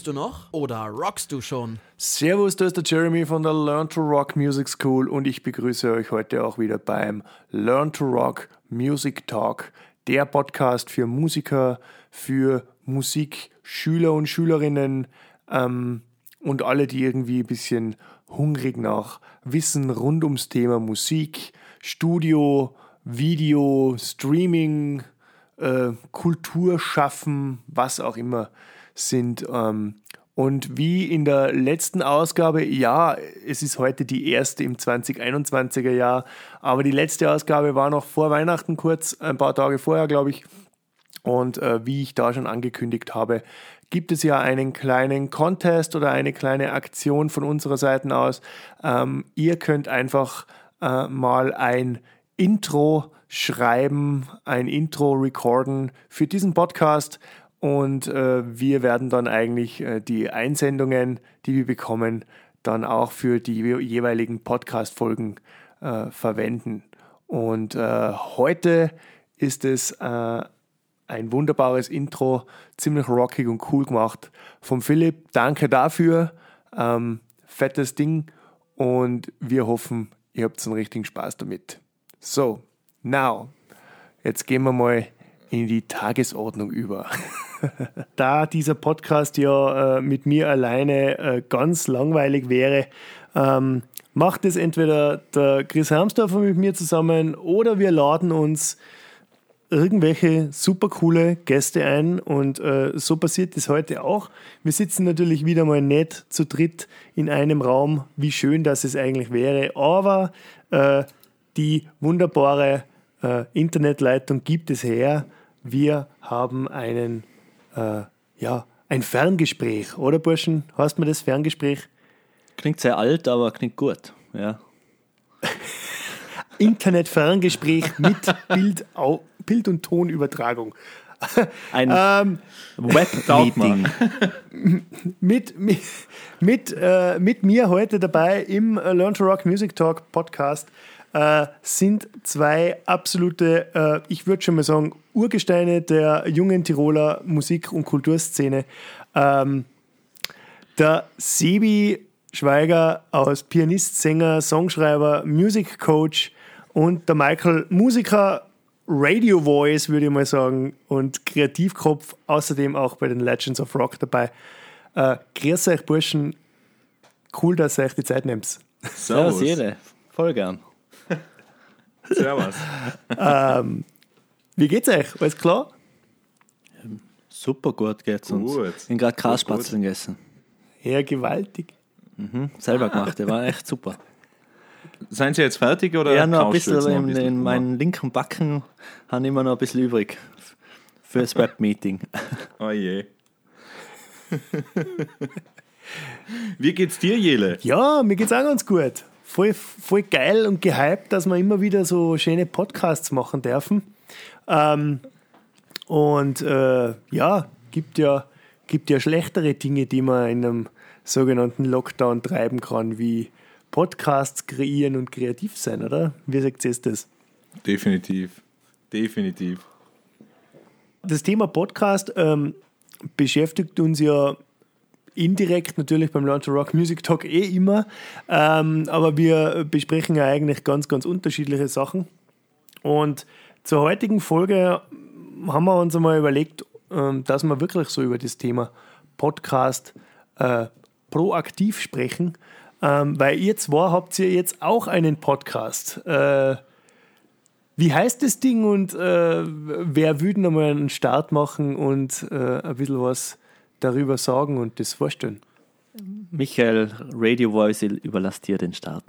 Studierst du noch oder rockst du schon? Servus, da ist der Jeremy von der Learn to Rock Music School und ich begrüße euch heute auch wieder beim Learn to Rock Music Talk, der Podcast für Musiker, für Musikschüler und Schülerinnen ähm, und alle, die irgendwie ein bisschen hungrig nach Wissen rund ums Thema Musik, Studio, Video, Streaming, äh, Kultur schaffen, was auch immer sind. Ähm, und wie in der letzten Ausgabe, ja, es ist heute die erste im 2021er Jahr, aber die letzte Ausgabe war noch vor Weihnachten kurz, ein paar Tage vorher, glaube ich. Und äh, wie ich da schon angekündigt habe, gibt es ja einen kleinen Contest oder eine kleine Aktion von unserer Seite aus. Ähm, ihr könnt einfach äh, mal ein Intro schreiben, ein Intro recorden für diesen Podcast und äh, wir werden dann eigentlich äh, die Einsendungen, die wir bekommen, dann auch für die jeweiligen Podcast-Folgen äh, verwenden. Und äh, heute ist es äh, ein wunderbares Intro, ziemlich rockig und cool gemacht von Philipp. Danke dafür. Ähm, fettes Ding und wir hoffen, ihr habt einen richtigen Spaß damit. So, now, jetzt gehen wir mal in die Tagesordnung über. da dieser Podcast ja äh, mit mir alleine äh, ganz langweilig wäre, ähm, macht es entweder der Chris Hermsdorfer mit mir zusammen oder wir laden uns irgendwelche super coole Gäste ein und äh, so passiert es heute auch. Wir sitzen natürlich wieder mal nicht zu dritt in einem Raum, wie schön das es eigentlich wäre, aber äh, die wunderbare äh, Internetleitung gibt es her. Wir haben einen, äh, ja, ein Ferngespräch, oder Burschen? Hast du mir das Ferngespräch? Klingt sehr alt, aber klingt gut, ja. Internet-Ferngespräch mit Bild, Bild- und Tonübertragung. Ein ähm, Web-Meeting. mit, mit, mit, äh, mit mir heute dabei im Learn to Rock Music Talk Podcast äh, sind zwei absolute, äh, ich würde schon mal sagen, Urgesteine der jungen Tiroler Musik- und Kulturszene. Ähm, der Sebi Schweiger aus Pianist, Sänger, Songschreiber, Music Coach und der Michael Musiker, Radio Voice, würde ich mal sagen, und Kreativkopf, außerdem auch bei den Legends of Rock dabei. Äh, grüß euch, Burschen. Cool, dass ihr euch die Zeit nehmt. Servus. Servus, Voll gern. Servus. ähm, wie geht's euch? Alles klar? Super gut geht's uns. Gut. Ich habe gerade Kaspatzeln gegessen. Ja, gewaltig. Mhm, selber ah. gemacht, der war echt super. Seien Sie jetzt fertig oder? Ja, noch ein bisschen, noch ein bisschen in, meinen linken Backen haben immer noch ein bisschen übrig für das Webmeeting. Oh je. Wie geht's dir, Jele? Ja, mir geht's auch ganz gut voll, voll geil und gehypt, dass wir immer wieder so schöne Podcasts machen dürfen. Ähm, und äh, ja, gibt ja, gibt ja schlechtere Dinge, die man in einem sogenannten Lockdown treiben kann, wie Podcasts kreieren und kreativ sein, oder? Wie sagt ihr das? Definitiv. Definitiv. Das Thema Podcast ähm, beschäftigt uns ja indirekt natürlich beim Launch Rock Music Talk eh immer. Ähm, aber wir besprechen ja eigentlich ganz, ganz unterschiedliche Sachen. Und zur heutigen Folge haben wir uns einmal überlegt, ähm, dass wir wirklich so über das Thema Podcast äh, proaktiv sprechen. Ähm, weil ihr zwei habt ja jetzt auch einen Podcast. Äh, wie heißt das Ding und äh, wer würde nochmal einen Start machen und äh, ein bisschen was darüber sagen und das vorstellen. Michael, Radio Voice überlasst dir den Start.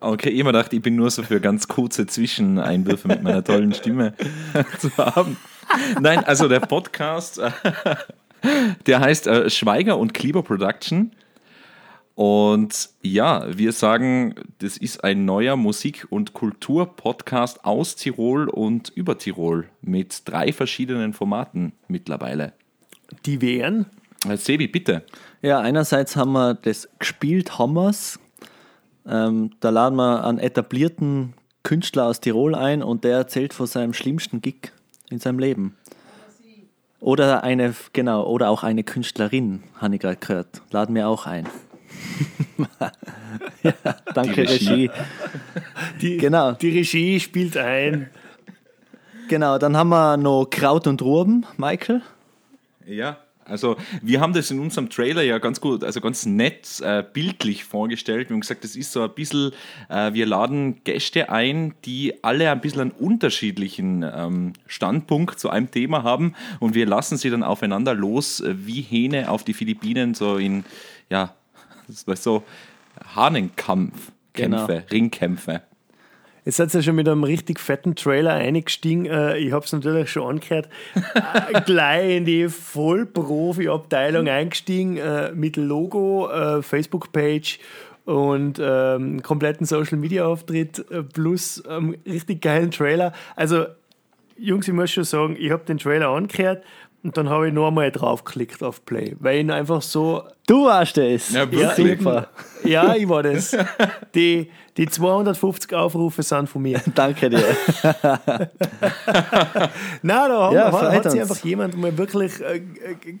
Okay, ich immer gedacht, ich bin nur so für ganz kurze Zwischeneinwürfe mit meiner tollen Stimme zu haben. Nein, also der Podcast, der heißt äh, Schweiger und Kleber Production. Und ja, wir sagen, das ist ein neuer Musik- und Kultur-Podcast aus Tirol und über Tirol mit drei verschiedenen Formaten mittlerweile. Die wären? Äh, Sebi, bitte. Ja, einerseits haben wir das gespielt Hammers. Ähm, da laden wir einen etablierten Künstler aus Tirol ein und der erzählt von seinem schlimmsten Gig in seinem Leben. Oder eine, genau, oder auch eine Künstlerin, habe ich gerade gehört. Laden wir auch ein. ja, danke, Die Regie. Regie. Die, Genau. die Regie spielt ein. Genau, dann haben wir noch Kraut und Ruben, Michael. Ja, also wir haben das in unserem Trailer ja ganz gut, also ganz nett äh, bildlich vorgestellt. Wir haben gesagt, das ist so ein bisschen, äh, wir laden Gäste ein, die alle ein bisschen einen unterschiedlichen ähm, Standpunkt zu einem Thema haben und wir lassen sie dann aufeinander los, wie Hähne auf die Philippinen, so in, ja, das war so Hahnenkampf, Kämpfe, Genau. Ringkämpfe. Jetzt seid ihr schon mit einem richtig fetten Trailer eingestiegen. Äh, Ich habe es natürlich schon angehört. Äh, Gleich in die Vollprofi-Abteilung eingestiegen äh, mit Logo, Facebook-Page und ähm, kompletten Social-Media-Auftritt plus ähm, richtig geilen Trailer. Also, Jungs, ich muss schon sagen, ich habe den Trailer angehört und dann habe ich noch einmal draufgeklickt auf Play, weil ich ihn einfach so Du warst es. Ja, ja, wirklich. Super. ja, ich war das. Die, die 250 Aufrufe sind von mir. Danke dir. Nein, da haben, Ja, hat, hat sich einfach jemand mal wirklich äh, äh,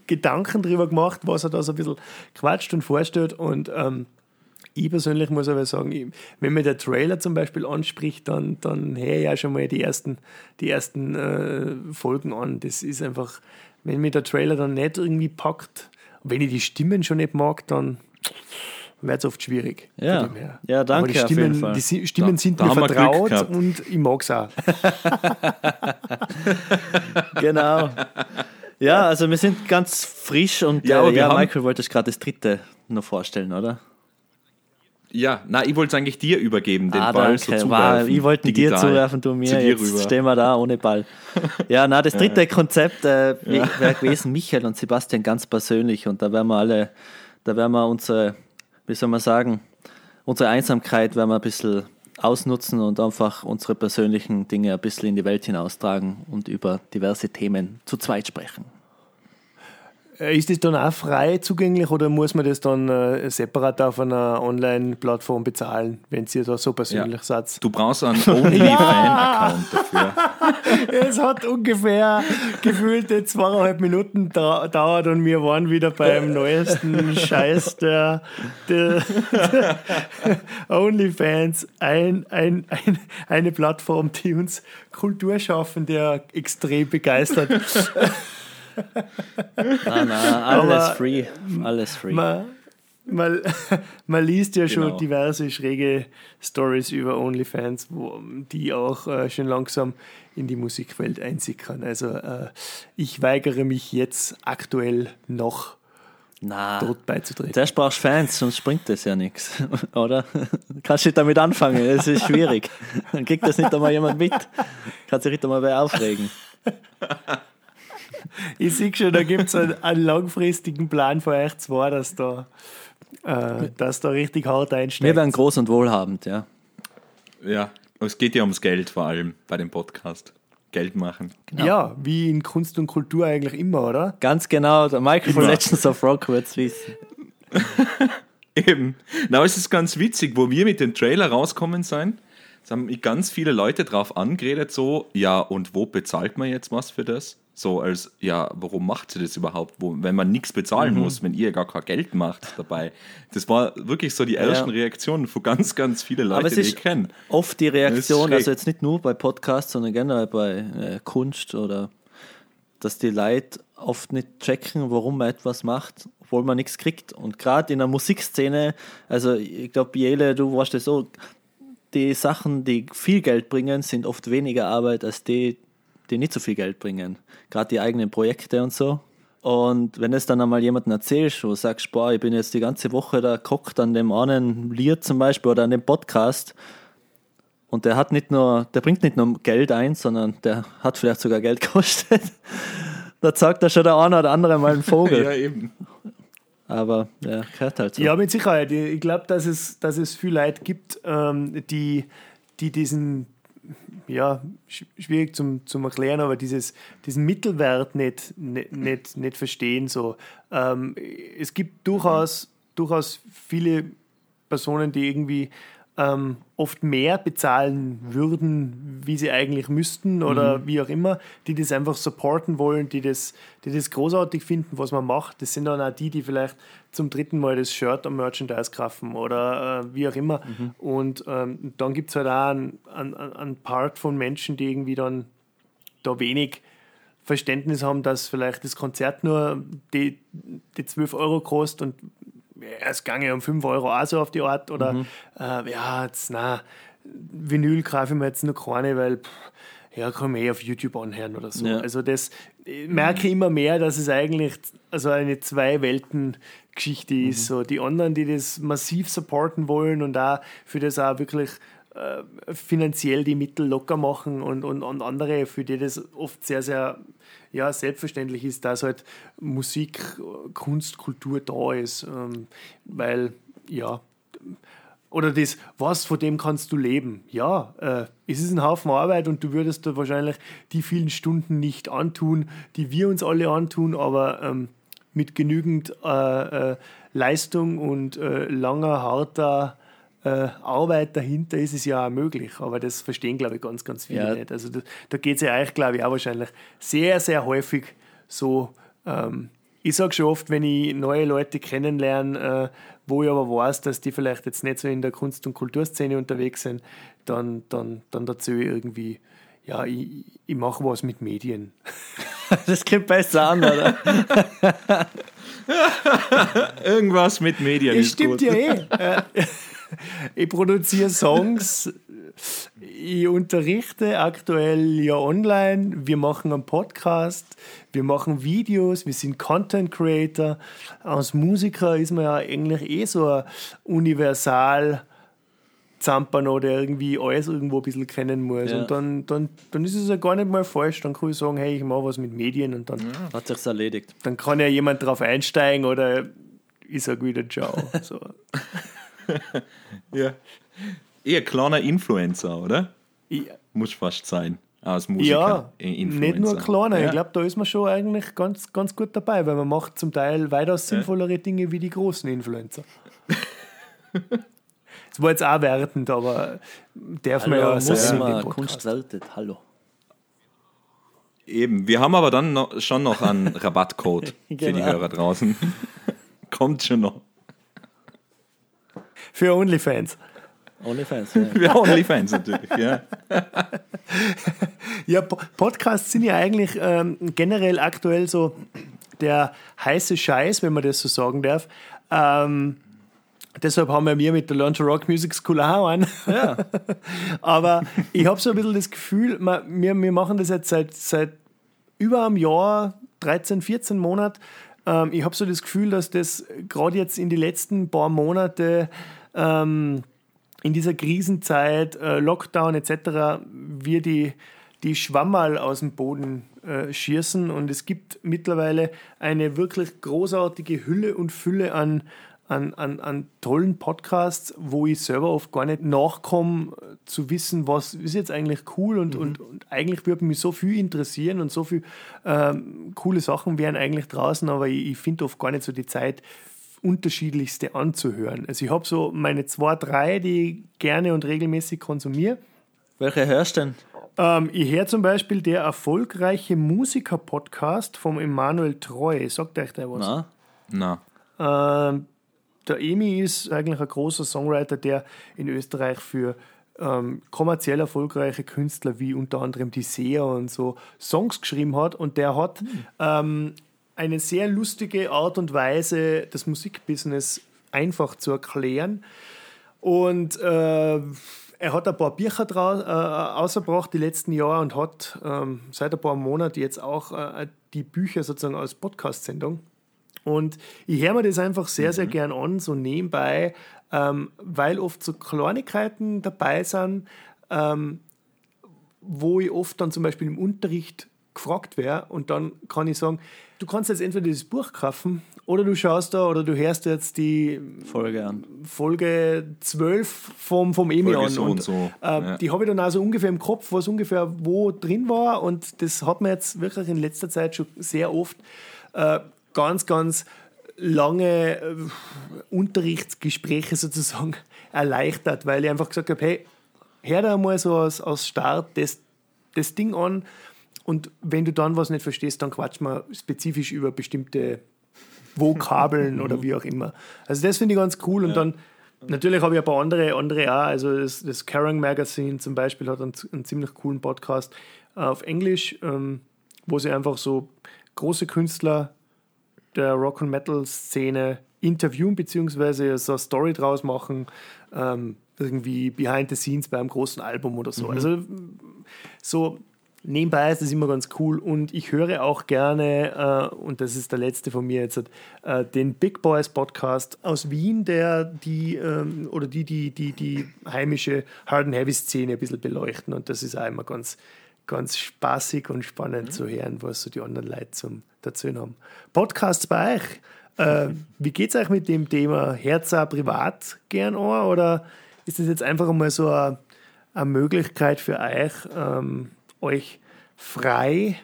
Gedanken drüber gemacht, was er da so ein bisschen quatscht und vorstellt. Und ähm, ich persönlich muss aber sagen, ich, wenn mir der Trailer zum Beispiel anspricht, dann, dann höre ich ja schon mal die ersten, die ersten äh, Folgen an. Das ist einfach, wenn mir der Trailer dann nicht irgendwie packt, wenn ich die Stimmen schon nicht mag, dann wird es oft schwierig. Ja. Ja, danke Aber die auf jeden Stimmen, Fall. Die Stimmen Da- sind da mir vertraut und ich mag es auch. genau. Ja, also wir sind ganz frisch und Ja, äh, ja Michael wollte gerade das dritte noch vorstellen, oder? Ja, na, ich wollte es eigentlich dir übergeben, den ah, Ball danke. so Wow, zuwerfen. ich wollte dir zuwerfen, du mir. Zu Jetzt rüber. stehen wir da ohne Ball. Ja, na, das dritte Konzept äh, wäre gewesen Michael und Sebastian ganz persönlich und da werden wir alle, da werden wir unsere, wie soll man sagen, unsere Einsamkeit werden wir ein bisschen ausnutzen und einfach unsere persönlichen Dinge ein bisschen in die Welt hinaustragen und über diverse Themen zu zweit sprechen. Äh, Ist das dann auch frei zugänglich oder muss man das dann äh, separat auf einer Online-Plattform bezahlen, wenn ihr da so persönlich seid? Du brauchst einen OnlyFan-Account dafür. Es hat ungefähr gefühlte zweieinhalb Minuten da dauert und wir waren wieder beim neuesten Scheiß der, der, der OnlyFans. Ein, ein, ein, eine Plattform, die uns Kulturschaffende ja extrem begeistert. Ah, na, alles Aber- free, alles free. Man, man, man liest ja schon Genau. diverse schräge Stories über OnlyFans, wo, die auch äh, schon langsam in die Musikwelt einsickern. Also äh, ich weigere mich jetzt aktuell noch Na, dort beizutreten. zuerst brauchst du Fans, sonst bringt das ja nichts, oder? Kannst nicht damit anfangen, es ist schwierig. Dann kriegt das nicht einmal jemand mit. Kannst sich nicht einmal wer aufregen. Ich sehe schon, da gibt es einen, einen langfristigen Plan für euch zwei, dass da, äh, dass da richtig hart einsteigt. Wir werden groß und wohlhabend, ja. Ja, es geht ja ums Geld vor allem bei dem Podcast. Geld machen. Ja, wie in Kunst und Kultur eigentlich immer, oder? Ganz genau, der Michael von. Legends of Rock wird es wissen. Eben. Na, es ist ganz witzig, wo wir mit dem Trailer rauskommen sein, es haben mich ganz viele Leute drauf angeredet, so, ja, und wo bezahlt man jetzt was für das? So als, ja, warum macht ihr das überhaupt, wo, wenn man nichts bezahlen Mhm. muss, wenn ihr gar kein Geld macht dabei? Das war wirklich so die ersten Reaktionen von ganz, ganz vielen Leuten, Aber es die ich kenne. oft die Reaktion, also jetzt nicht nur bei Podcasts, sondern generell bei äh, Kunst oder dass die Leute oft nicht checken, warum man etwas macht, obwohl man nichts kriegt. Und gerade in der Musikszene, also ich glaube, Jele, du warst das so, die Sachen, die viel Geld bringen, sind oft weniger Arbeit als die, die nicht so viel Geld bringen. Gerade die eigenen Projekte und so. Und wenn es dann einmal jemandem erzählst, wo du sagst, boah, ich bin jetzt die ganze Woche da gekocht an dem einen Lied zum Beispiel oder an dem Podcast, und der hat nicht nur, der bringt nicht nur Geld ein, sondern der hat vielleicht sogar Geld gekostet. da sagt er schon der eine oder andere mal einen Vogel. Ja, eben. Aber ja, gehört halt so. Ja, mit Sicherheit. Ich glaube, dass es, dass es viele Leute gibt, ähm, die, die diesen, ja, sch- schwierig zum, zum Erklären, aber dieses, diesen Mittelwert nicht, nicht, nicht, nicht verstehen. So. Ähm, es gibt durchaus, durchaus viele Personen, die irgendwie ähm, oft mehr bezahlen würden, wie sie eigentlich müssten oder mhm. wie auch immer, die das einfach supporten wollen, die das, die das großartig finden, was man macht. Das sind dann auch die, die vielleicht zum dritten Mal das Shirt am Merchandise kaufen oder äh, wie auch immer. Mhm. Und ähm, dann gibt es halt auch einen, einen, einen Part von Menschen, die irgendwie dann da wenig Verständnis haben, dass vielleicht das Konzert nur die, die 12 Euro kostet und es gange um 5 Euro auch so auf die Art oder mhm. äh, ja, jetzt, na, Vinyl kaufe ich mir jetzt noch keine, weil pff, ja, kann man eh auf YouTube anhören oder so. Ja. Also das ich merke immer mehr, dass es eigentlich also eine Zwei-Welten-Geschichte ist. Mhm. So die anderen, die das massiv supporten wollen und da für das auch wirklich äh, finanziell die Mittel locker machen und, und, und andere, für die das oft sehr, sehr ja, selbstverständlich ist, dass halt Musik, Kunst, Kultur da ist. Ähm, weil, ja, oder das, was von dem kannst du leben? Ja, äh, es ist ein Haufen Arbeit und du würdest da wahrscheinlich die vielen Stunden nicht antun, die wir uns alle antun, aber ähm, mit genügend äh, äh, Leistung und äh, langer, harter äh, Arbeit dahinter ist es ja auch möglich, aber das verstehen, glaube ich, ganz, ganz viele ja. nicht. Also da, da geht es ja eigentlich, glaube ich, auch wahrscheinlich sehr, sehr häufig so. Ähm, ich sage schon oft, wenn ich neue Leute kennenlerne, äh, wo ich aber weiß, dass die vielleicht jetzt nicht so in der Kunst- und Kulturszene unterwegs sind, dann, dann, dann dazu irgendwie, ja, ich, ich mache was mit Medien. Das klingt besser an, oder? Irgendwas mit Medien. Das stimmt gut. ja eh. ich produziere Songs, ich unterrichte aktuell ja online, wir machen einen Podcast, wir machen Videos, wir sind Content Creator. Als Musiker ist man ja eigentlich eh so ein universal Zampano, der irgendwie alles irgendwo ein bisschen kennen muss. Ja. Und dann, dann, dann ist es ja gar nicht mal falsch. Dann kann ich sagen, hey, ich mache was mit Medien und dann ja, hat sich's erledigt. Dann kann ja jemand drauf einsteigen oder ich sage wieder Ciao. So. ja. Eher kleiner Influencer, oder? Ja. Muss fast sein. Als Musiker. Ja, nicht nur kleiner. Ja. Ich glaube, da ist man schon eigentlich ganz, ganz gut dabei, weil man macht zum Teil weitaus sinnvollere Dinge wie die großen Influencer. Das war jetzt auch wertend, aber darf Hallo, man ja muss sagen. Man Kunst weltet. Hallo. Eben. Wir haben aber dann noch, schon noch einen Rabattcode genau. für die genau. Hörer draußen. Kommt schon noch. Für OnlyFans. OnlyFans, ja. Für OnlyFans natürlich, ja. ja, Podcasts sind ja eigentlich ähm, generell aktuell so der heiße Scheiß, wenn man das so sagen darf. Ähm, deshalb haben wir mit der Learn to Rock Music School auch einen. Ja. Aber ich habe so ein bisschen das Gefühl, wir, wir machen das jetzt seit, seit über einem Jahr, 13, 14 Monaten. Ähm, ich habe so das Gefühl, dass das gerade jetzt in die letzten paar Monate ähm, in dieser Krisenzeit, äh, Lockdown etc., wir die, die Schwammerl aus dem Boden äh, schießen. Und es gibt mittlerweile eine wirklich großartige Hülle und Fülle an, an, an, an tollen Podcasts, wo ich selber oft gar nicht nachkomme, zu wissen, was ist jetzt eigentlich cool und, mhm. und, und eigentlich würde mich so viel interessieren und so viele ähm, coole Sachen wären eigentlich draußen, aber ich, ich finde oft gar nicht so die Zeit unterschiedlichste anzuhören. Also ich habe so meine zwei, drei, die ich gerne und regelmäßig konsumiere. Welche hörst du denn? Ähm, ich höre zum Beispiel der erfolgreiche Musiker-Podcast vom Emanuel Treu. Sagt euch der was? Na. Na. Ähm, der Emi ist eigentlich ein großer Songwriter, der in Österreich für ähm, kommerziell erfolgreiche Künstler wie unter anderem die Seher und so Songs geschrieben hat. Und der hat mhm. ähm, eine sehr lustige Art und Weise, das Musikbusiness einfach zu erklären. Und äh, er hat ein paar Bücher draus, äh, ausgebracht die letzten Jahre und hat ähm, seit ein paar Monaten jetzt auch äh, die Bücher sozusagen als Podcast-Sendung. Und ich höre mir das einfach sehr, mhm. sehr gern an, so nebenbei, ähm, weil oft so Kleinigkeiten dabei sind, ähm, wo ich oft dann zum Beispiel im Unterricht gefragt wäre und dann kann ich sagen, du kannst jetzt entweder dieses Buch kaufen oder du schaust da oder du hörst jetzt die Folge an. Folge 12 vom, vom Emi an. So und, und so. Äh, ja. Die habe ich dann also ungefähr im Kopf, was ungefähr wo drin war und das hat man jetzt wirklich in letzter Zeit schon sehr oft äh, ganz, ganz lange äh, Unterrichtsgespräche sozusagen erleichtert, weil ich einfach gesagt habe, hey, hör da mal so aus, aus Start das, das Ding an und wenn du dann was nicht verstehst, dann quatsch mal spezifisch über bestimmte Vokabeln oder wie auch immer. Also das finde ich ganz cool und dann Natürlich habe ich ein paar andere, andere auch. Also das, das Kerrang Magazine zum Beispiel hat einen, einen ziemlich coolen Podcast äh, auf Englisch, ähm, wo sie einfach so große Künstler der Rock- und Metal-Szene interviewen, beziehungsweise so eine Story draus machen, ähm, irgendwie behind the scenes bei einem großen Album oder so. Also so nebenbei ist das immer ganz cool und ich höre auch gerne, äh, und das ist der letzte von mir jetzt, äh, den Big Boys Podcast aus Wien, der die ähm, oder die, die, die, die heimische Hard and Heavy Szene ein bisschen beleuchten und das ist auch immer ganz, ganz spaßig und spannend zu hören, was so die anderen Leute zum dazu haben. Podcasts bei euch. Äh, wie geht es euch mit dem Thema Herz auch privat gern an oder ist das jetzt einfach mal so eine, eine Möglichkeit für euch, ähm, euch frei,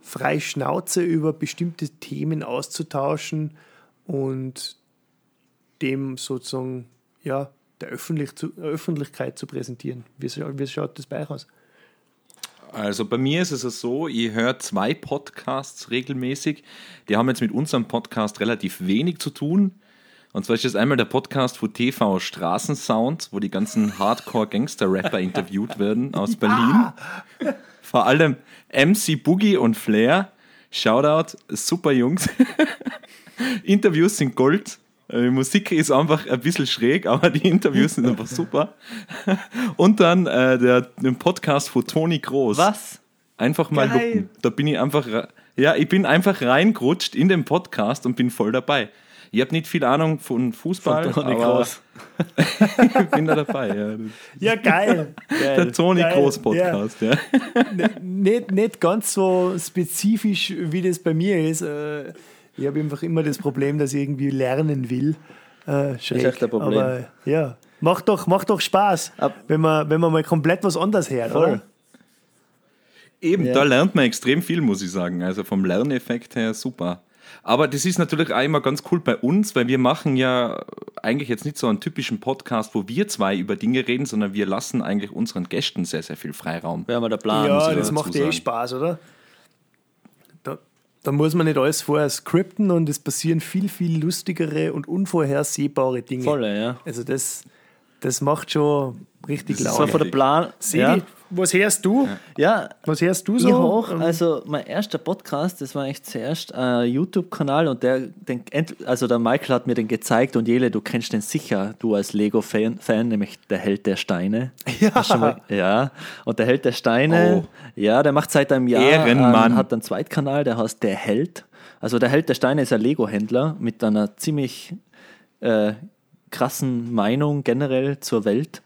frei Schnauze über bestimmte Themen auszutauschen und dem sozusagen ja, der Öffentlich zu, Öffentlichkeit zu präsentieren. Wie, wie schaut das bei euch aus? Also bei mir ist es so, ich höre zwei Podcasts regelmäßig. Die haben jetzt mit unserem Podcast relativ wenig zu tun. Und zwar ist das einmal der Podcast von TV Straßensound, wo die ganzen Hardcore-Gangster-Rapper interviewt werden aus Berlin. Vor allem MC Boogie und Flair. Shoutout, super Jungs. Interviews sind Gold. Äh, Die Musik ist einfach ein bisschen schräg, aber die Interviews sind einfach super. Und dann äh, der, den Podcast von Toni Groß. Was? Einfach mal Geil. lupen. Da bin ich einfach, ja, ich bin einfach reingerutscht in den Podcast und bin voll dabei. Ich habe nicht viel Ahnung von Fußball, Toni aber Kroos. ich bin da dabei. Ja. Ja, geil. Der Toni Geil. Groß Podcast, ja. nicht, nicht ganz so spezifisch, wie das bei mir ist. Äh, Ich habe einfach immer das Problem, dass ich irgendwie lernen will. Äh, schräg. echt ein Problem. Aber ja, macht doch, macht doch Spaß, Ab- wenn man, wenn man mal komplett was anderes hört, Voll. oder? Eben, Ja. da lernt man extrem viel, muss ich sagen. Also vom Lerneffekt her super. Aber das ist natürlich auch immer ganz cool bei uns, weil wir machen ja eigentlich jetzt nicht so einen typischen Podcast, wo wir zwei über Dinge reden, sondern wir lassen eigentlich unseren Gästen sehr, sehr viel Freiraum. Wäre mal der Plan. ja, das macht eh. Spaß, oder? Da, da muss man nicht alles vorher skripten und es passieren viel, viel lustigere und unvorhersehbare Dinge. Volle, ja. Also das, das macht schon richtig Das war Laune. von der Plan. Sedi, Ja, was hörst du? ja Was hörst du so? Ich auch. Ähm, Also mein erster Podcast, das war echt zuerst ein YouTube-Kanal und der, den, also der Michael hat mir den gezeigt und Jele, du kennst den sicher, du als Lego-Fan, Fan, nämlich der Held der Steine. Ja. Mal, ja. Und der Held der Steine, ja, der macht seit einem Jahr, Ehrenmann. ähm, hat einen Zweitkanal, der heißt Der Held. Also der Held der Steine ist ein Lego-Händler mit einer ziemlich äh, krassen Meinung generell zur Welt.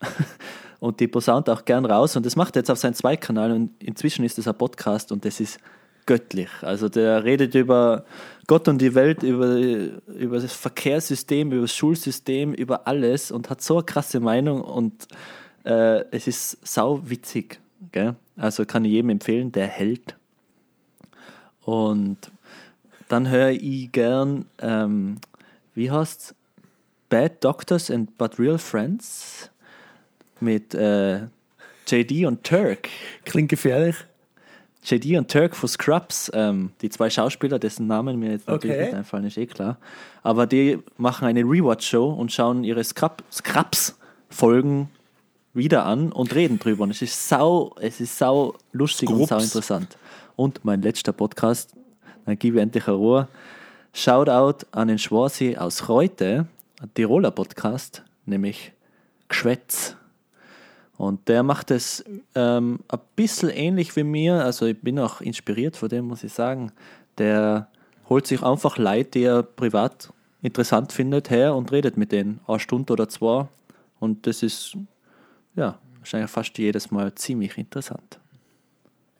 Und die posaunt auch gern raus. Und das macht er jetzt auf seinem Zweitkanal. Und inzwischen ist das ein Podcast und das ist göttlich. Also der redet über Gott und die Welt, über, über das Verkehrssystem, über das Schulsystem, über alles und hat so eine krasse Meinung und äh, es ist sau witzig. Gell? Also kann ich jedem empfehlen, der Held. Und dann höre ich gern, ähm, wie heißt's? Bad Doctors and But Real Friends mit äh, JD und Turk. Klingt gefährlich. JD und Turk von Scrubs, ähm, die zwei Schauspieler, dessen Namen mir jetzt natürlich Okay. nicht einfallen, ist eh klar. Aber die machen eine Rewatch-Show und schauen ihre Scrub Scrubs-Folgen wieder an und reden drüber. Und es ist sau, es ist sau lustig und Scrubs. sau interessant. Und mein letzter Podcast, dann gebe ich endlich eine Ruhe. Shoutout an den Schwarzi aus Reute, Tiroler Podcast, nämlich Gschwätz. Und der macht es ähm, ein bisschen ähnlich wie mir. Also ich bin auch inspiriert von dem, muss ich sagen. Der holt sich einfach Leute, die er privat interessant findet, her und redet mit denen eine Stunde oder zwei. Und das ist ja wahrscheinlich fast jedes Mal ziemlich interessant.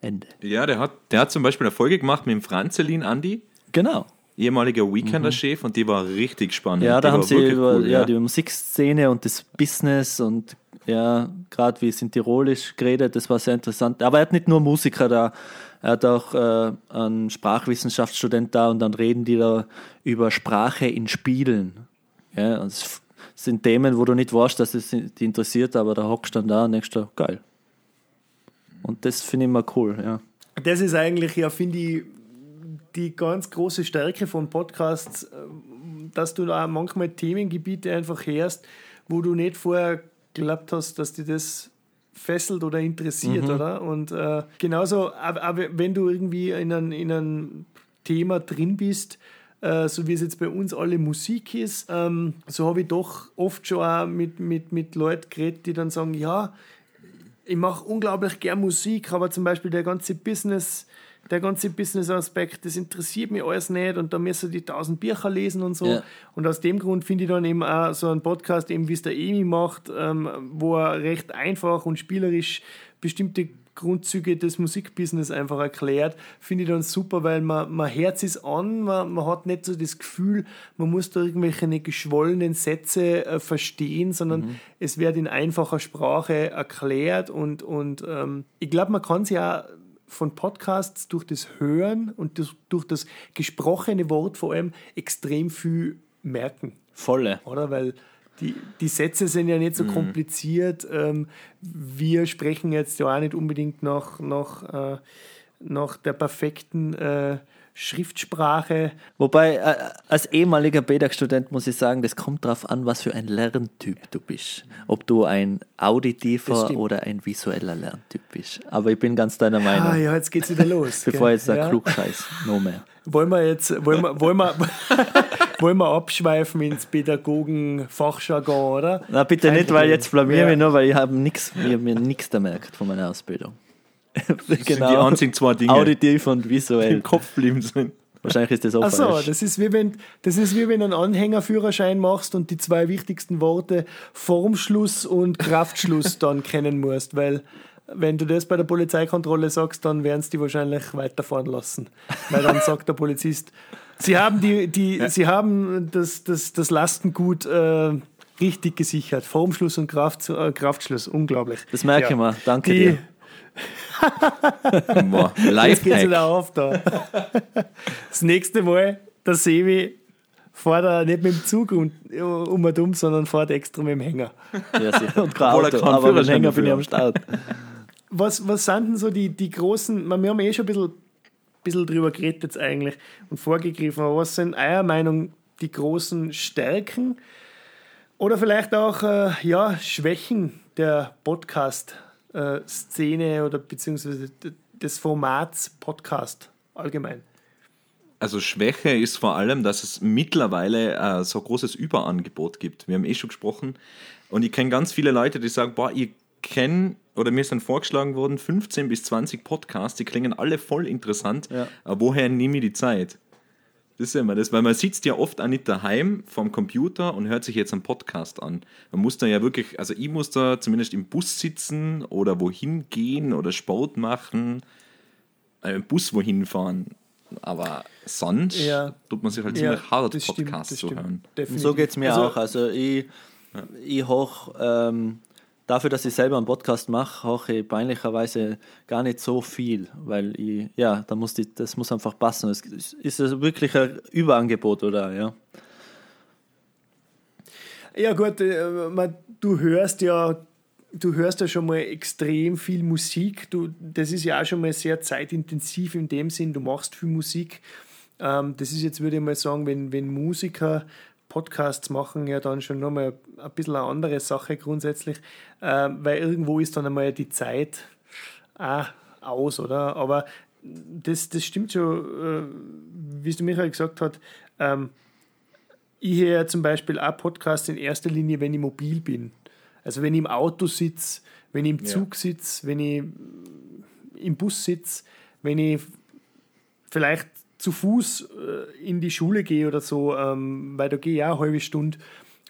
Ende. Ja, der hat, der hat zum Beispiel eine Folge gemacht mit dem Franzelin Andi, Genau. ehemaliger Weekender-Chef, und die war richtig spannend. Ja, da haben sie über cool, ja, die Musikszene und das Business und ja, gerade wie es in Tirolisch geredet, das war sehr interessant. Aber er hat nicht nur Musiker da, er hat auch äh, einen Sprachwissenschaftsstudent da und dann reden die da über Sprache in Spielen. Ja, und es, sind Themen, wo du nicht weißt, dass es dich interessiert, aber da hockst dann da und denkst du, geil. Und das finde ich immer cool, ja. Das ist eigentlich, ja, finde ich, die ganz große Stärke von Podcasts, äh, dass du da manchmal Themengebiete einfach hörst, wo du nicht vorher geglaubt hast, dass dir das fesselt oder interessiert, Mhm. oder? Und äh, genauso, aber, wenn du irgendwie in einem, in einem Thema drin bist, äh, so wie es jetzt bei uns alle Musik ist, ähm, so habe ich doch oft schon auch mit, mit, mit Leuten geredet, die dann sagen, ja, ich mache unglaublich gern Musik, aber zum Beispiel der ganze Business, der ganze Business-Aspekt, das interessiert mich alles nicht und da müssen die tausend Bücher lesen und so. Ja. Und aus dem Grund finde ich dann eben auch so einen Podcast, eben wie es der Emi macht, ähm, wo er recht einfach und spielerisch bestimmte Grundzüge des Musikbusiness einfach erklärt, finde ich dann super, weil man, man hört es an, man, man hat nicht so das Gefühl, man muss da irgendwelche geschwollenen Sätze äh, verstehen, sondern es wird in einfacher Sprache erklärt und, und ähm, ich glaube, man kann sich auch von Podcasts durch das Hören und das, durch das gesprochene Wort vor allem extrem viel merken Volle. oder? Weil die, die Sätze sind ja Mhm. nicht so kompliziert. Ähm, wir sprechen jetzt ja auch nicht unbedingt nach, nach, äh, nach der perfekten äh, Schriftsprache. Wobei, äh, als ehemaliger BEDAG-Student muss ich sagen, das kommt darauf an, was für ein Lerntyp du bist. Ob du ein auditiver oder ein visueller Lerntyp bist. Aber ich bin ganz deiner Meinung. Ah ja, jetzt geht's wieder los. Bevor jetzt der ja. Klugscheiß, no mehr. Wollen wir jetzt, wollen wir, wollen wir, wollen wir abschweifen ins Pädagogen-Fachjargon, oder? Na bitte Kein nicht, weil Problem. jetzt blamier Ja. mich nur, weil ich habe hab mir nichts gemerkt von meiner Ausbildung. Das sind die einzigen zwei Dinge, Auditiv und die visuell. im Kopf geblieben sind. Wahrscheinlich ist das auch Ach so, falsch. das ist, wie wenn, das ist wie wenn du einen Anhängerführerschein machst und die zwei wichtigsten Worte Formschluss und Kraftschluss dann kennen musst, weil wenn du das bei der Polizeikontrolle sagst, dann werden sie die wahrscheinlich weiterfahren lassen. Weil dann sagt der Polizist, sie haben, die, die, sie haben das, das, das Lastengut äh, richtig gesichert. Formschluss und Kraft, äh, Kraftschluss, unglaublich. Das merke Ja. ich mir. Danke Die, dir. Boah, Jetzt geht's wieder auf da. Das nächste Mal, der Sevi fährt er nicht mit dem Zug um, um und um, sondern fährt extra mit dem Hänger. Ja, sicher. Und kein Obwohl Auto, aber mit Führerschein Hänger bin ich am Start. Was, was sind denn so die, die großen, wir haben eh schon ein bisschen, bisschen drüber geredet jetzt eigentlich und vorgegriffen, aber was sind eurer Meinung die großen Stärken oder vielleicht auch äh, ja, Schwächen der Podcast-Szene oder beziehungsweise des Formats Podcast allgemein? Also Schwäche ist vor allem, dass es mittlerweile äh, so großes Überangebot gibt. Wir haben eh schon gesprochen. Und ich kenne ganz viele Leute, die sagen, boah, ich kenne oder mir sind vorgeschlagen worden 15 bis 20 Podcasts, die klingen alle voll interessant. Ja. Aber woher nehme ich die Zeit? Das ist immer das, weil man sitzt ja oft auch nicht daheim vorm Computer und hört sich jetzt einen Podcast an. Man muss da ja wirklich, also ich muss da zumindest im Bus sitzen oder wohin gehen oder Sport machen, äh, im Bus wohin fahren. Aber sonst Ja. tut man sich halt ziemlich hart das stimmt, Podcasts zu stimmt. hören. Definitiv. So geht es mir Also, auch. Also ich, ich hoch, ähm, dafür, dass ich selber einen Podcast mache, hoche ich peinlicherweise gar nicht so viel, weil ich, ja, da muss die, das muss einfach passen. Es ist also wirklich ein Überangebot, oder? Ja. Ja gut, äh, du hörst ja, du hörst ja schon mal extrem viel Musik. Du, das ist ja auch schon mal sehr zeitintensiv in dem Sinn, du machst viel Musik. Ähm, das ist jetzt, würde ich mal sagen, wenn, wenn Musiker Podcasts machen, ja dann schon nochmal ein bisschen eine andere Sache grundsätzlich, ähm, weil irgendwo ist dann einmal die Zeit auch aus, oder? Aber das, das stimmt schon, äh, wie es Michael gesagt hat, ähm, ich höre zum Beispiel auch Podcasts in erster Linie, wenn ich mobil bin. Also wenn ich im Auto sitze, wenn ich im Zug sitze, wenn ich im Bus sitze, wenn ich vielleicht zu Fuß äh, in die Schule gehe oder so, ähm, weil da gehe ich auch eine halbe Stunde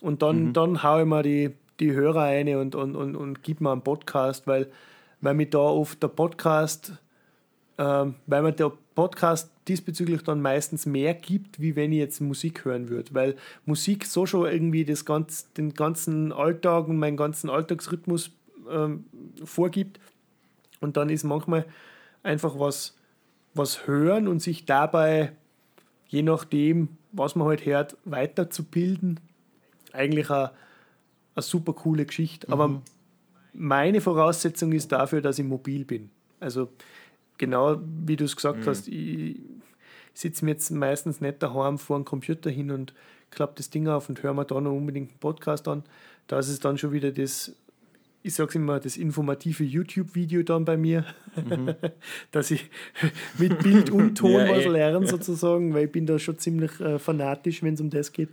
und dann, dann haue ich mir die, die Hörer ein und, und, und, und gebe mir einen Podcast, weil, weil mir da oft der Podcast ähm, weil mir der Podcast diesbezüglich dann meistens mehr gibt, wie wenn ich jetzt Musik hören würde. Weil Musik so schon irgendwie das ganz, den ganzen Alltag und meinen ganzen Alltagsrhythmus ähm, vorgibt. Und dann ist manchmal einfach was, was hören und sich dabei, je nachdem, was man halt hört, weiterzubilden, eigentlich eine, eine super coole Geschichte. Aber meine Voraussetzung ist dafür, dass ich mobil bin. Also genau wie du es gesagt hast, ich sitze mir jetzt meistens nicht daheim vor dem Computer hin und klappe das Ding auf und höre mir da noch unbedingt einen Podcast an. Da ist es dann schon wieder das, ich sage es immer, das informative YouTube-Video dann bei mir, dass ich mit Bild und Ton Ja, was eh. lerne sozusagen, weil ich bin da schon ziemlich äh, fanatisch, wenn es um das geht.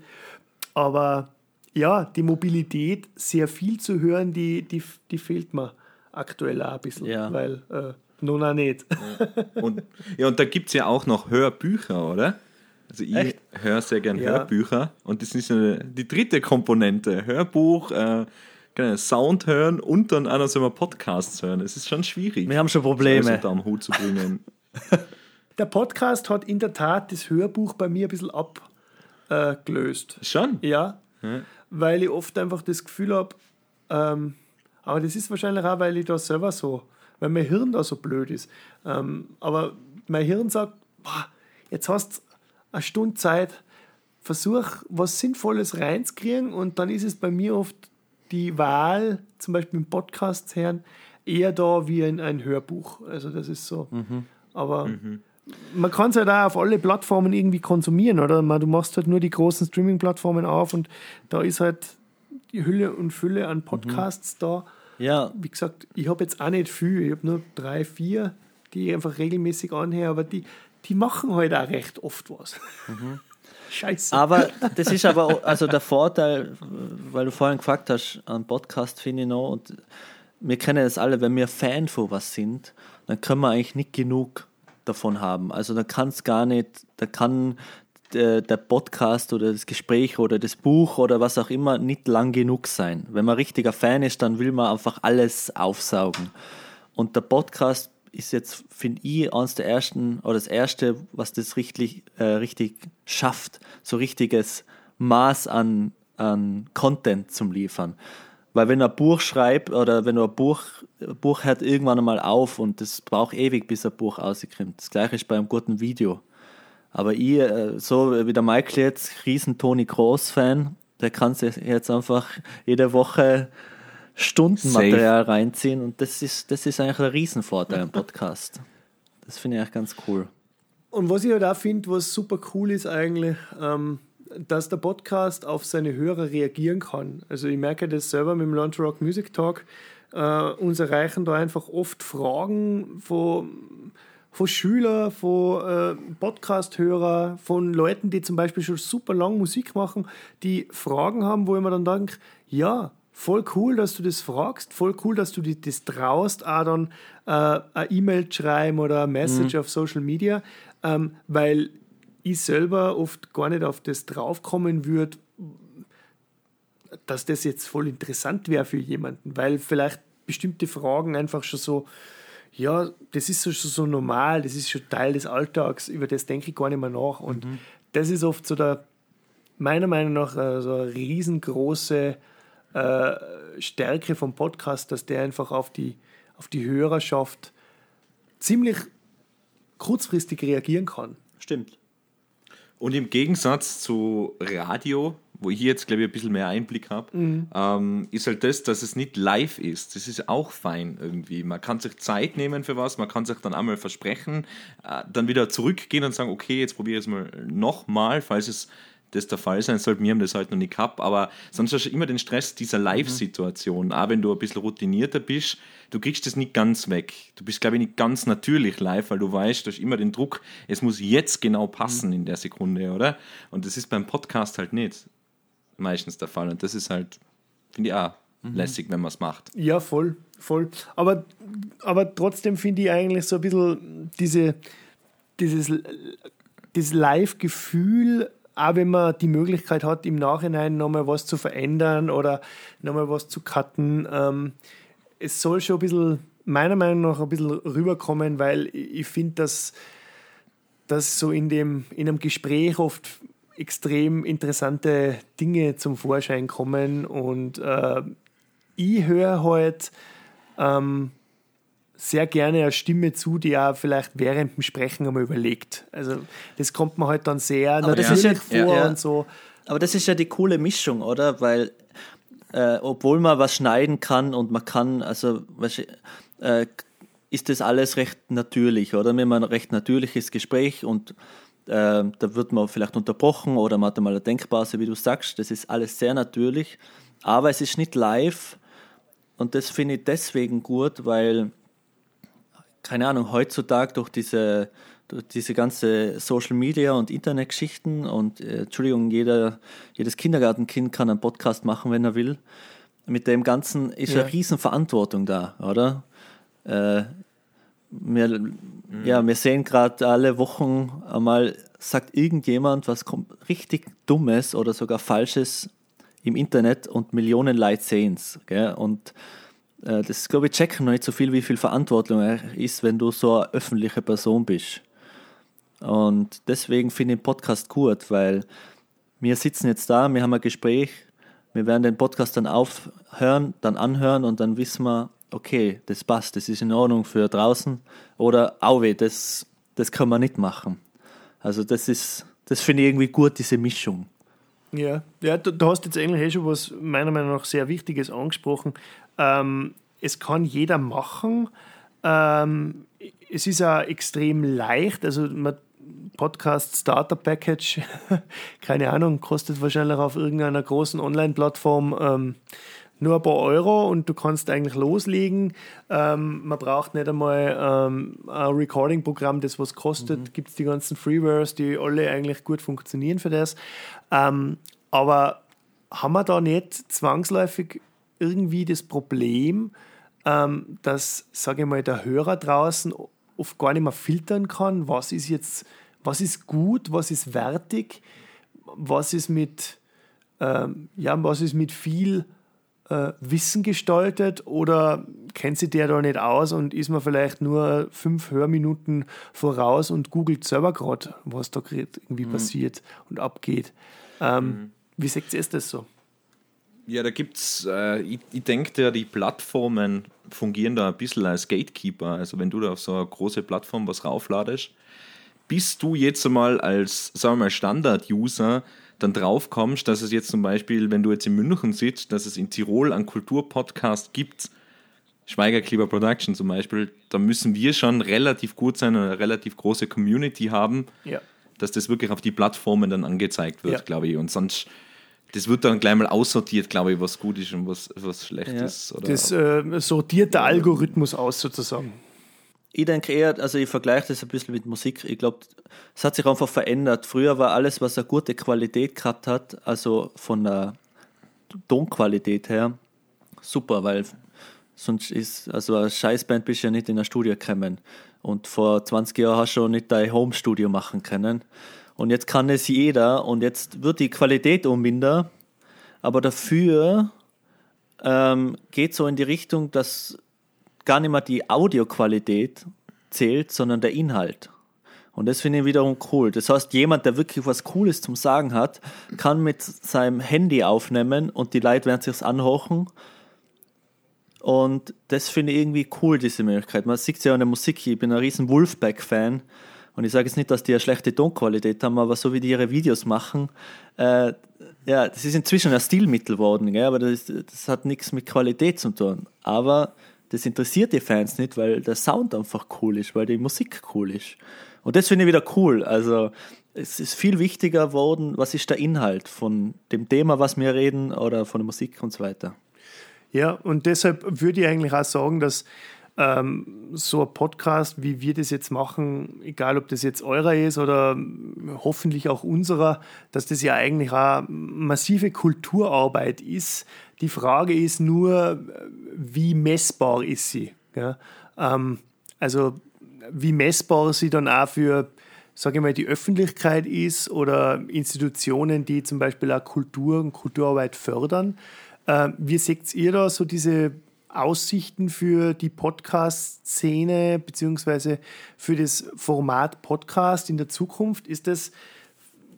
Aber ja, die Mobilität, sehr viel zu hören, die, die, die fehlt mir aktuell auch ein bisschen, Ja. weil äh, nun auch nicht. Und, ja, und da gibt es ja auch noch Hörbücher, oder? Also ich Echt? höre sehr gern Ja. Hörbücher und das ist eine, die dritte Komponente. Hörbuch, äh, genau, Sound hören und dann auch noch Podcasts hören. Es ist schon schwierig. Wir haben schon Probleme. unter am Hut zu bringen. Der Podcast hat in der Tat das Hörbuch bei mir ein bisschen abgelöst. Schon? Ja, weil ich oft einfach das Gefühl habe, ähm, aber das ist wahrscheinlich auch, weil ich da selber so, weil mein Hirn da so blöd ist. Ähm, aber mein Hirn sagt, boah, jetzt hast du eine Stunde Zeit, versuch was Sinnvolles reinzukriegen und dann ist es bei mir oft die Wahl, zum Beispiel im Podcast hören, eher da wie in ein Hörbuch. Also das ist so. Aber man kann es halt auch auf alle Plattformen irgendwie konsumieren, oder? Man, du machst halt nur die großen Streaming-Plattformen auf und da ist halt die Hülle und Fülle an Podcasts da. Ja, Wie gesagt, ich habe jetzt auch nicht viel, ich habe nur drei, vier, die ich einfach regelmäßig anhöre, aber die, die machen halt auch recht oft was. Scheiße. aber das ist aber auch, also der Vorteil, weil du vorhin gefragt hast, am Podcast finde ich noch, und wir kennen das alle, wenn wir Fan von was sind, dann können wir eigentlich nicht genug davon haben. Also da kann es gar nicht, da kann der, der Podcast oder das Gespräch oder das Buch oder was auch immer nicht lang genug sein. Wenn man richtiger Fan ist, dann will man einfach alles aufsaugen. Und der Podcast ist jetzt, finde ich, eines der ersten oder das erste, was das richtig, äh, richtig schafft, so richtiges Maß an, an Content zum Liefern. Weil wenn du ein Buch schreibst oder wenn du ein Buch, ein Buch hört irgendwann einmal auf und das braucht ewig, bis ein Buch rauskommt. Das gleiche ist bei einem guten Video. Aber ich, äh, so wie der Michael jetzt, riesen Toni Groß-Fan, der kann sich jetzt einfach jede Woche Stundenmaterial reinziehen und das ist, das ist eigentlich ein Riesenvorteil am Podcast. Das finde ich eigentlich ganz cool. Und was ich halt auch finde, was super cool ist eigentlich, ähm, dass der Podcast auf seine Hörer reagieren kann. Also ich merke das selber mit dem Launch Rock Music Talk. Äh, uns erreichen da einfach oft Fragen von, von Schülern, von äh, Podcast-Hörern, von Leuten, die zum Beispiel schon super lang Musik machen, die Fragen haben, wo ich mir dann denke, ja, voll cool, dass du das fragst, voll cool, dass du dir das traust, auch dann äh, eine E-Mail schreiben oder eine Message auf Social Media, ähm, weil ich selber oft gar nicht auf das draufkommen würde, dass das jetzt voll interessant wäre für jemanden, weil vielleicht bestimmte Fragen einfach schon so, ja, das ist so, schon so normal, das ist schon Teil des Alltags, über das denke ich gar nicht mehr nach. Und das ist oft so der, meiner Meinung nach, äh, so eine riesengroße äh, Stärke vom Podcast, dass der einfach auf die, auf die Hörerschaft ziemlich kurzfristig reagieren kann. Stimmt. Und im Gegensatz zu Radio, wo ich jetzt, glaube ich, ein bisschen mehr Einblick habe, ähm, ist halt das, dass es nicht live ist. Das ist auch fein irgendwie. Man kann sich Zeit nehmen für was, man kann sich dann einmal versprechen, äh, dann wieder zurückgehen und sagen, okay, jetzt probiere ich es mal nochmal, falls es das der Fall sein sollte. Wir haben das heute noch nicht gehabt, aber sonst hast du immer den Stress dieser Live-Situation. Auch wenn du ein bisschen routinierter bist, du kriegst das nicht ganz weg. Du bist, glaube ich, nicht ganz natürlich live, weil du weißt, du hast immer den Druck, es muss jetzt genau passen in der Sekunde, oder? Und das ist beim Podcast halt nicht meistens der Fall. Und das ist halt, finde ich auch lässig, wenn man es macht. Ja, voll, voll. Aber, aber trotzdem finde ich eigentlich so ein bisschen diese, dieses, dieses Live-Gefühl, auch wenn man die Möglichkeit hat, im Nachhinein nochmal was zu verändern oder nochmal was zu cutten, ähm, es soll schon ein bisschen, meiner Meinung nach, ein bisschen rüberkommen, weil ich finde, dass, dass so in, dem, in einem Gespräch oft extrem interessante Dinge zum Vorschein kommen und äh, ich höre halt ähm, sehr gerne eine Stimme zu, die auch vielleicht während dem Sprechen einmal überlegt. Also das kommt mir halt dann sehr das natürlich ist ja- vor ja. und so. Aber das ist ja die coole Mischung, oder? Weil, äh, obwohl man was schneiden kann und man kann, also, äh, ist das alles recht natürlich, oder? Wir haben ein recht natürliches Gespräch und äh, da wird man vielleicht unterbrochen oder man hat einmal eine Denkpause, wie du sagst. Das ist alles sehr natürlich, aber es ist nicht live und das finde ich deswegen gut, weil, keine Ahnung, heutzutage durch diese, durch diese ganze Social Media und Internetgeschichten und, äh, Entschuldigung, jeder, jedes Kindergartenkind kann einen Podcast machen, wenn er will. Mit dem Ganzen ist Ja. eine riesen Verantwortung da, oder? Äh, wir, ja, wir sehen gerade alle Wochen einmal, sagt irgendjemand was richtig Dummes oder sogar Falsches im Internet und Millionen Leute sehen es. Und das, glaube ich, checken noch nicht so viel, wie viel Verantwortung er ist, wenn du so eine öffentliche Person bist. Und deswegen finde ich den Podcast gut, weil wir sitzen jetzt da, wir haben ein Gespräch, wir werden den Podcast dann aufhören, dann anhören und dann wissen wir, okay, das passt, das ist in Ordnung für draußen oder auwe, das, das kann man nicht machen. Also das ist, das finde ich irgendwie gut, diese Mischung. Ja, ja du, du hast jetzt eigentlich eh schon was meiner Meinung nach sehr Wichtiges angesprochen. Ähm, es kann jeder machen. Ähm, es ist auch extrem leicht. Also man, Podcast Starter Package, keine Ahnung, kostet wahrscheinlich auf irgendeiner großen Online-Plattform ähm, nur ein paar Euro und du kannst eigentlich loslegen. Ähm, man braucht nicht einmal ähm, ein Recording-Programm, das was kostet. Gibt es die ganzen Freewares, die alle eigentlich gut funktionieren für das. Ähm, aber haben wir da nicht zwangsläufig irgendwie das Problem, ähm, dass, sage ich mal, der Hörer draußen oft gar nicht mehr filtern kann, was ist jetzt, was ist gut, was ist wertig, was ist mit, ähm, ja, was ist mit viel äh, Wissen gestaltet oder kennt sich der da nicht aus und ist man vielleicht nur fünf Hörminuten voraus und googelt selber gerade, was da gerade irgendwie passiert und abgeht. Ähm, Wie seht ihr das so? Ja, da gibt's, äh, ich, ich denke, ja, die Plattformen fungieren da ein bisschen als Gatekeeper. Also wenn du da auf so eine große Plattform was raufladest, bis du jetzt einmal als, sagen wir mal, Standard-User dann drauf kommst, dass es jetzt zum Beispiel, wenn du jetzt in München sitzt, dass es in Tirol einen Kulturpodcast gibt, Schweiger Kleber Production zum Beispiel, da müssen wir schon relativ gut sein und eine relativ große Community haben, Ja. dass das wirklich auf die Plattformen dann angezeigt wird, Ja. glaube ich. Und sonst, das wird dann gleich mal aussortiert, glaube ich, was gut ist und was, was schlecht Ja. ist. Oder Das äh, sortiert der Algorithmus aus sozusagen. Ich denke eher, also ich vergleiche das ein bisschen mit Musik. Ich glaube, es hat sich einfach verändert. Früher war alles, was eine gute Qualität gehabt hat, also von der Tonqualität her, super, weil sonst ist, also eine Scheißband bist du ja nicht in ein Studio gekommen. Und vor 20 Jahren hast du schon nicht dein Home-Studio machen können. Und jetzt kann es jeder und jetzt wird die Qualität um minder, aber dafür ähm, geht so in die Richtung, dass gar nicht mehr die Audioqualität zählt, sondern der Inhalt. Und das finde ich wiederum cool. Das heißt, jemand, der wirklich was Cooles zum Sagen hat, kann mit seinem Handy aufnehmen und die Leute werden sich's anhochen. Und das finde ich irgendwie cool, diese Möglichkeit. Man sieht es ja in der Musik. Ich bin ein riesen Wolfpack-Fan. Und ich sage jetzt nicht, dass die eine schlechte Tonqualität haben, aber so wie die ihre Videos machen, äh, ja, das ist inzwischen ein Stilmittel geworden, gell? aber das, das hat nichts mit Qualität zu tun. Aber das interessiert die Fans nicht, weil der Sound einfach cool ist, weil die Musik cool ist. Und das finde ich wieder cool. Also es ist viel wichtiger geworden, was ist der Inhalt von dem Thema, was wir reden oder von der Musik und so weiter. Ja, und deshalb würde ich eigentlich auch sagen, dass ähm, so ein Podcast, wie wir das jetzt machen, egal ob das jetzt eurer ist oder hoffentlich auch unserer, dass das ja eigentlich auch massive Kulturarbeit ist. Die Frage ist nur, wie messbar ist sie? Ja? Ähm, also wie messbar sie dann auch für, sage ich mal, die Öffentlichkeit ist oder Institutionen, die zum Beispiel auch Kultur und Kulturarbeit fördern. Äh, wie seht ihr da so diese Aussichten für die Podcast-Szene beziehungsweise für das Format Podcast in der Zukunft? Ist das,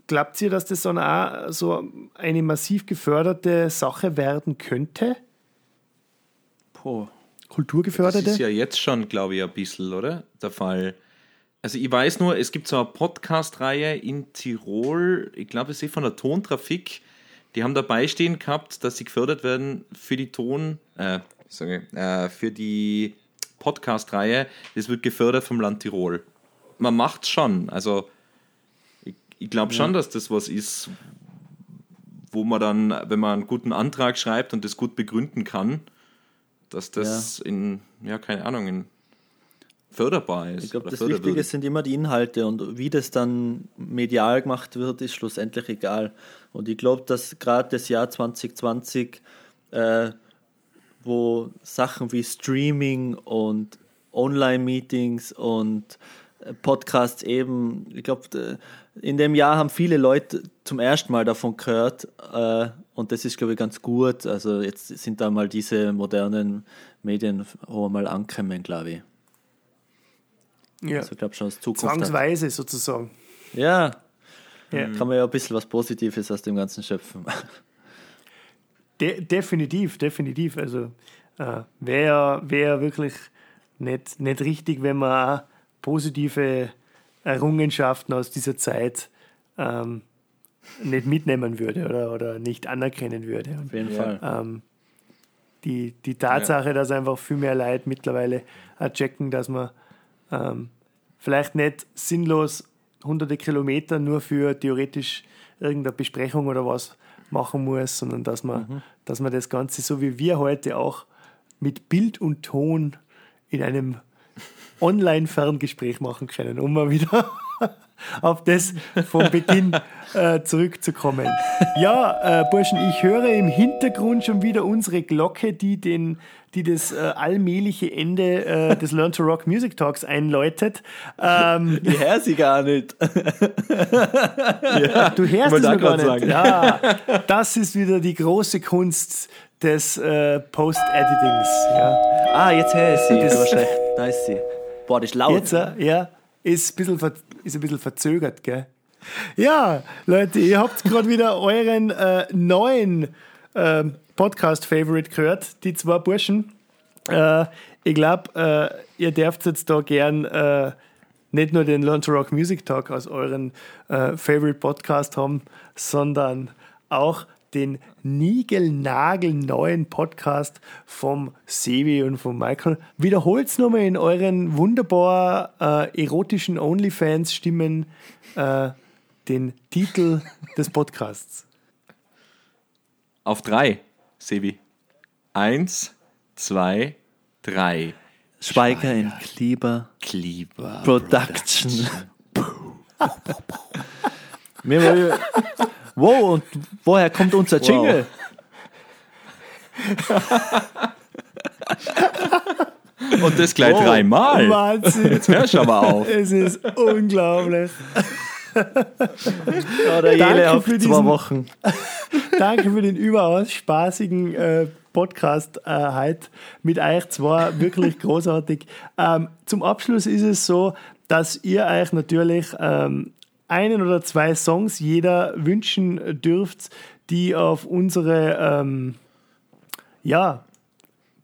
glaubt ihr, dass das dann auch so eine massiv geförderte Sache werden könnte? Boah. Das Kulturgeförderte? ist ja jetzt schon, glaube ich, ein bisschen, oder? Der Fall. Also ich weiß nur, es gibt so eine Podcast-Reihe in Tirol, ich glaube, es ist von der Tontrafik, die haben dabei stehen gehabt, dass sie gefördert werden für die Ton, äh, sorry, äh, für die Podcast-Reihe. Das wird gefördert vom Land Tirol. Man macht schon, also ich, ich glaube schon, dass das was ist, wo man dann, wenn man einen guten Antrag schreibt und das gut begründen kann, dass das in, ja, keine Ahnung, in förderbar ist. Ich glaube, das. Wichtige sind immer die Inhalte und wie das dann medial gemacht wird, ist schlussendlich egal. Und ich glaube, dass gerade das Jahr 2020, äh, wo Sachen wie Streaming und Online-Meetings und äh, Podcasts eben, ich glaube, in dem Jahr haben viele Leute zum ersten Mal davon gehört äh, und das ist, glaube ich, ganz gut. Also jetzt sind da mal diese modernen Medien auch mal ankommen, glaube ich. Ja. Also ich glaube schon, dass Zukunft hat. Zwangsweise sozusagen. Ja, Ja. kann man ja ein bisschen was Positives aus dem Ganzen schöpfen. De definitiv, definitiv. Also äh, wäre wär wirklich nicht, nicht richtig, wenn man auch positive Errungenschaften aus dieser Zeit ähm, nicht mitnehmen würde oder, oder nicht anerkennen würde. Und, Auf jeden Ja. Fall. ähm, die, die Tatsache, dass einfach viel mehr Leute mittlerweile auch checken, dass man ähm, vielleicht nicht sinnlos hunderte Kilometer nur für theoretisch irgendeine Besprechung oder was machen muss, sondern dass man, dass man das Ganze, so wie wir heute auch, mit Bild und Ton in einem Online-Ferngespräch machen können, um mal wieder auf das vom Beginn äh, zurückzukommen. Ja, äh, Burschen, ich höre im Hintergrund schon wieder unsere Glocke, die, den, die das äh, allmähliche Ende äh, des Learn to Rock Music Talks einläutet. Ähm, Ich höre sie gar nicht. du hörst es wollte noch auch gar nicht. sagen. Ja, das ist wieder die große Kunst des äh, Post-Editings. Ja. Ah, jetzt höre ich sie. Das-. Da ist sie. Boah, die ist laut. Jetzt, äh, ja, ist ein bisschen, ist ein bisschen verzögert, gell? Ja, Leute, ihr habt gerade wieder euren äh, neuen äh, Podcast-Favorite gehört, die zwei Burschen. Äh, ich glaube, äh, ihr dürft jetzt da gern äh, nicht nur den Learn to Rock Music Talk als euren äh, Favorite Podcast haben, sondern auch den niegelnagelneuen Podcast vom Sevi und vom Michael. Wiederholt's nochmal in euren wunderbar äh, erotischen OnlyFans-Stimmen äh, den Titel des Podcasts. Auf drei, Sevi. Eins, zwei, drei. Schweiger in Klieber Kleber. Production. Mir war- wow, und woher kommt unser Jingle? Und das gleich Oh. dreimal. Wahnsinn! Jetzt hörst du aber auf. es ist unglaublich. Ja, der Danke Jele auf für zwei diesen- Wochen. Danke für den überaus spaßigen äh, Podcast äh, heute mit euch zwei. Wirklich großartig. Ähm, zum Abschluss ist es so, dass ihr euch natürlich ähm, einen oder zwei Songs jeder wünschen dürft, die auf unsere ähm, ja,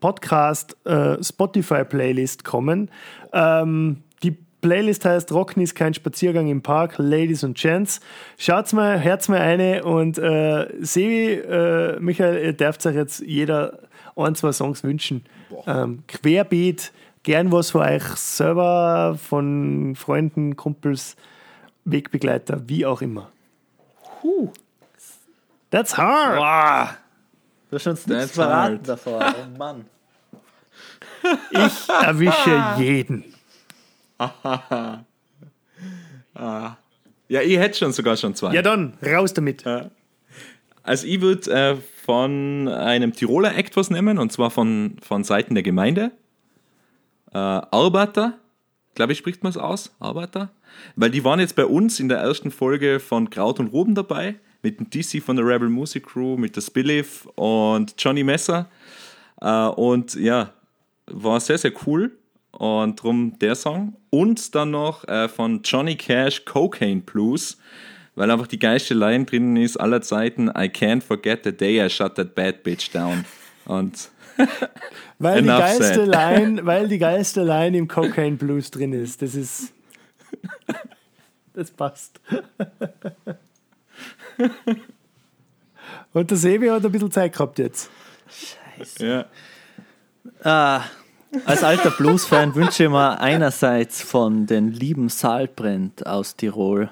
Podcast äh, Spotify Playlist kommen. Ähm, die Playlist heißt Rocken ist kein Spaziergang im Park, Ladies und Gents. Schaut's mal, hört's mal eine und äh, Sevi, äh, Michael, ihr dürft euch jetzt jeder ein, zwei Songs wünschen. Ähm, querbeet, gern was von euch selber, von Freunden, Kumpels, Wegbegleiter, wie auch immer. That's hard. Boah. Du hast uns nichts verraten hard. davor. Oh Mann. Ich erwische jeden. Ja, ich hätte schon sogar schon zwei. Ja dann, raus damit. Also ich würde äh, von einem Tiroler Act was nehmen, und zwar von, von Seiten der Gemeinde. Äh, Arbeiter, glaube ich, spricht man es aus, Arbeiter. Weil die waren jetzt bei uns in der ersten Folge von Kraut und Ruben dabei, mit dem DC von der Rebel Music Crew, mit der Spilliff und Johnny Messer. Äh, und ja, war sehr, sehr cool. Und drum der Song. Und dann noch äh, von Johnny Cash Cocaine Blues, weil einfach die geilste Line drinnen ist aller Zeiten: I can't forget the day I shut that bad bitch down. Und Weil die, geilste said. Line, weil die geilste Line im Cocaine Blues drin ist. Das ist Das passt. Und der Sebi hat ein bisschen Zeit gehabt jetzt. Ja. Ah, als alter Blues-Fan wünsche ich mir einerseits von den lieben Saalbrand aus Tirol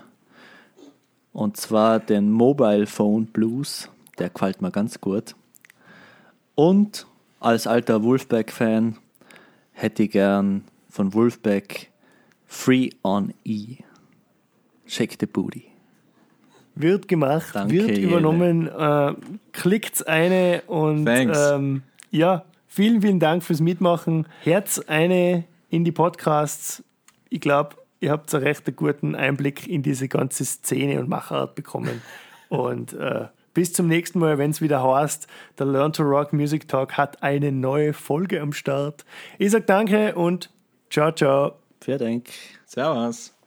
und zwar den Mobile Phone Blues, der gefällt mir ganz gut. Und als alter Wolfpack-Fan hätte ich gern von Wolfpack Free on E. Shake the Booty. Wird gemacht, Danke, wird übernommen. Äh, klickt's eine und ähm, ja, vielen, vielen Dank fürs Mitmachen. Herz eine in die Podcasts. Ich glaube, ihr habt einen recht guten Einblick in diese ganze Szene und Machart bekommen. und äh, bis zum nächsten Mal, wenn es wieder heißt, der Learn to Rock Music Talk hat eine neue Folge am Start. Ich sage danke und ciao, ciao. Vielen Dank. Servus.